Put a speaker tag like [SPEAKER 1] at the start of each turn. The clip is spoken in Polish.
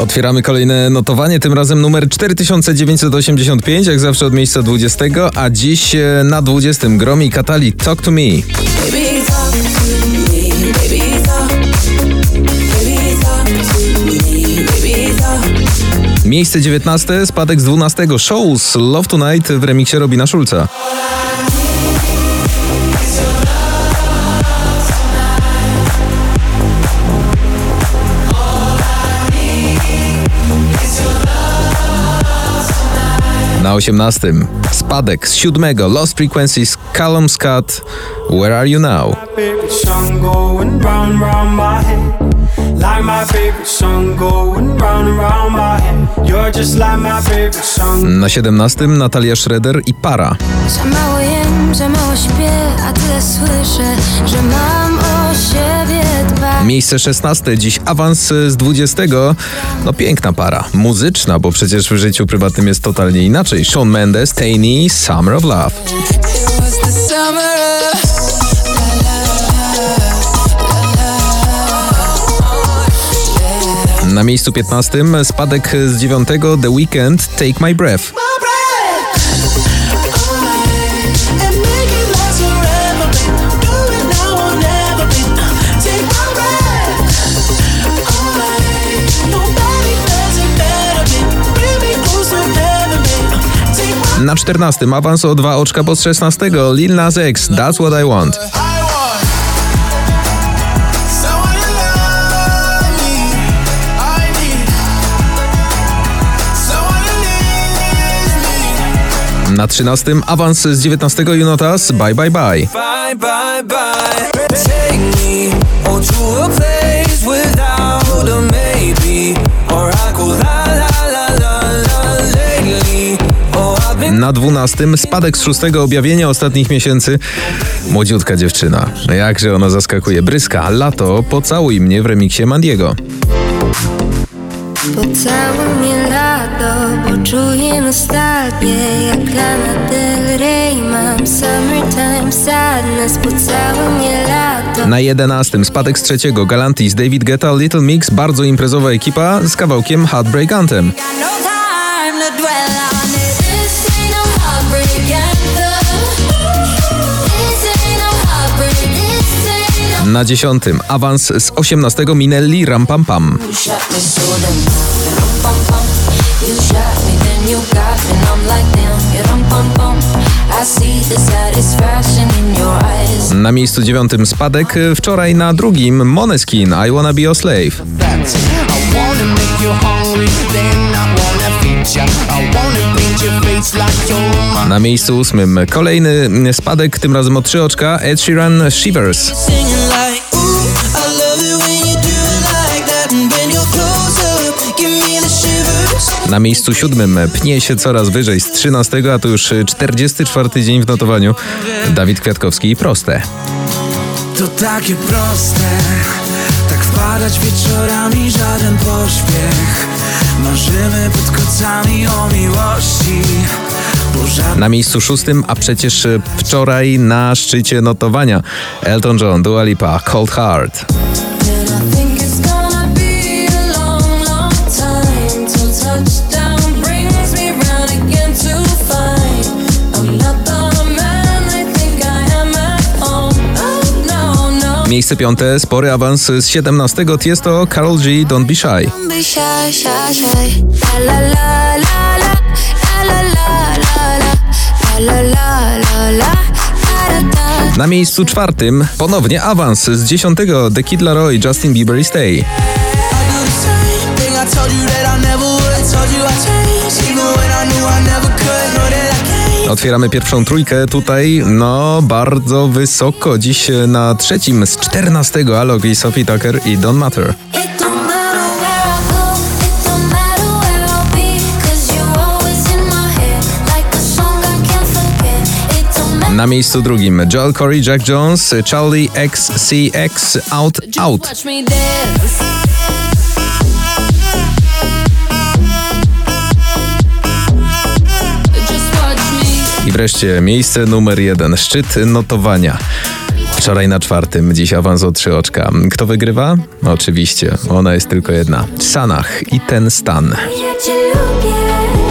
[SPEAKER 1] Otwieramy kolejne notowanie, tym razem numer 4985, jak zawsze od miejsca 20, a dziś e, na 20 Gromi Katali Talk to Me. Miejsce 19, spadek z 12 Shows Love Tonight w remiksie Robina Schulza. Na 18 spadek z 7 Lost Frequencies Callum Scott Where Are You Now? Na 17 Natalia Schroeder i Para.
[SPEAKER 2] Za mało jem, za mało śpię, a tyle słyszę, że mam o siebie dbać.
[SPEAKER 1] Miejsce 16, dziś awans z 20. No piękna para. Muzyczna, bo przecież w życiu prywatnym jest totalnie inaczej. Shawn Mendes, Taney, Summer of Love. Na miejscu 15 spadek z 9 The Weekend Take My Breath. Na 14 awans o dwa oczka pod 16 Lil Nas X That's What I Want. Na 13 awans z 19 Junotas Bye Bye Bye.
[SPEAKER 3] Bye, bye, bye.
[SPEAKER 1] Na 12 spadek z szóstego objawienia ostatnich miesięcy. Młodziutka dziewczyna. Jakże ona zaskakuje. Bryska, lato, pocałuj mnie w remiksie Mandiego.
[SPEAKER 2] Pocałuj mnie lato, bo czuję nostalgię Jak Lana Del Rey mam summertime sadness Pocałuj mnie lato
[SPEAKER 1] Na 11 spadek z trzeciego Galantis, David Guetta, Little Mix, bardzo imprezowa ekipa z kawałkiem Heartbreak Anthem.
[SPEAKER 4] Pum pum. I see the satisfaction in your eyes.
[SPEAKER 1] Na miejscu dziewiątym spadek, wczoraj na drugim Moneskin I Wanna Be Your Slave.
[SPEAKER 5] I wanna make you hungry, then I wanna feed ya. I wanna paint your face.
[SPEAKER 1] Na miejscu ósmym kolejny spadek, tym razem o trzy oczka Ed Sheeran Shivers. Na miejscu siódmym pnie się coraz wyżej z 13, a to już 44 dzień w notowaniu. Dawid Kwiatkowski i proste.
[SPEAKER 3] To takie proste, tak wpadać wieczorami, żaden pośpiech. Marzymy pod kocami o miłości.
[SPEAKER 1] Na miejscu szóstym, a przecież wczoraj na szczycie notowania Elton John, Dua Lipa, Cold Heart.
[SPEAKER 4] To.
[SPEAKER 1] Miejsce piąte, spory awans z 17 Tiesto, Karol G, Don't Be Shy. Na miejscu czwartym ponownie awans z 10 The Kid Laroi, Justin Bieber i Stay. Otwieramy pierwszą trójkę tutaj, no bardzo wysoko. Dziś na trzecim z 14 Alok i Sophie Tucker i don't matter Na miejscu drugim Joel Corey, Jack Jones, Charlie XCX, Out Out. I wreszcie miejsce numer jeden, szczyt notowania. Wczoraj na czwartym, dziś awans o trzy oczka. Kto wygrywa? Oczywiście, ona jest tylko jedna. Sanach i ten stan.
[SPEAKER 2] Ja cię lubię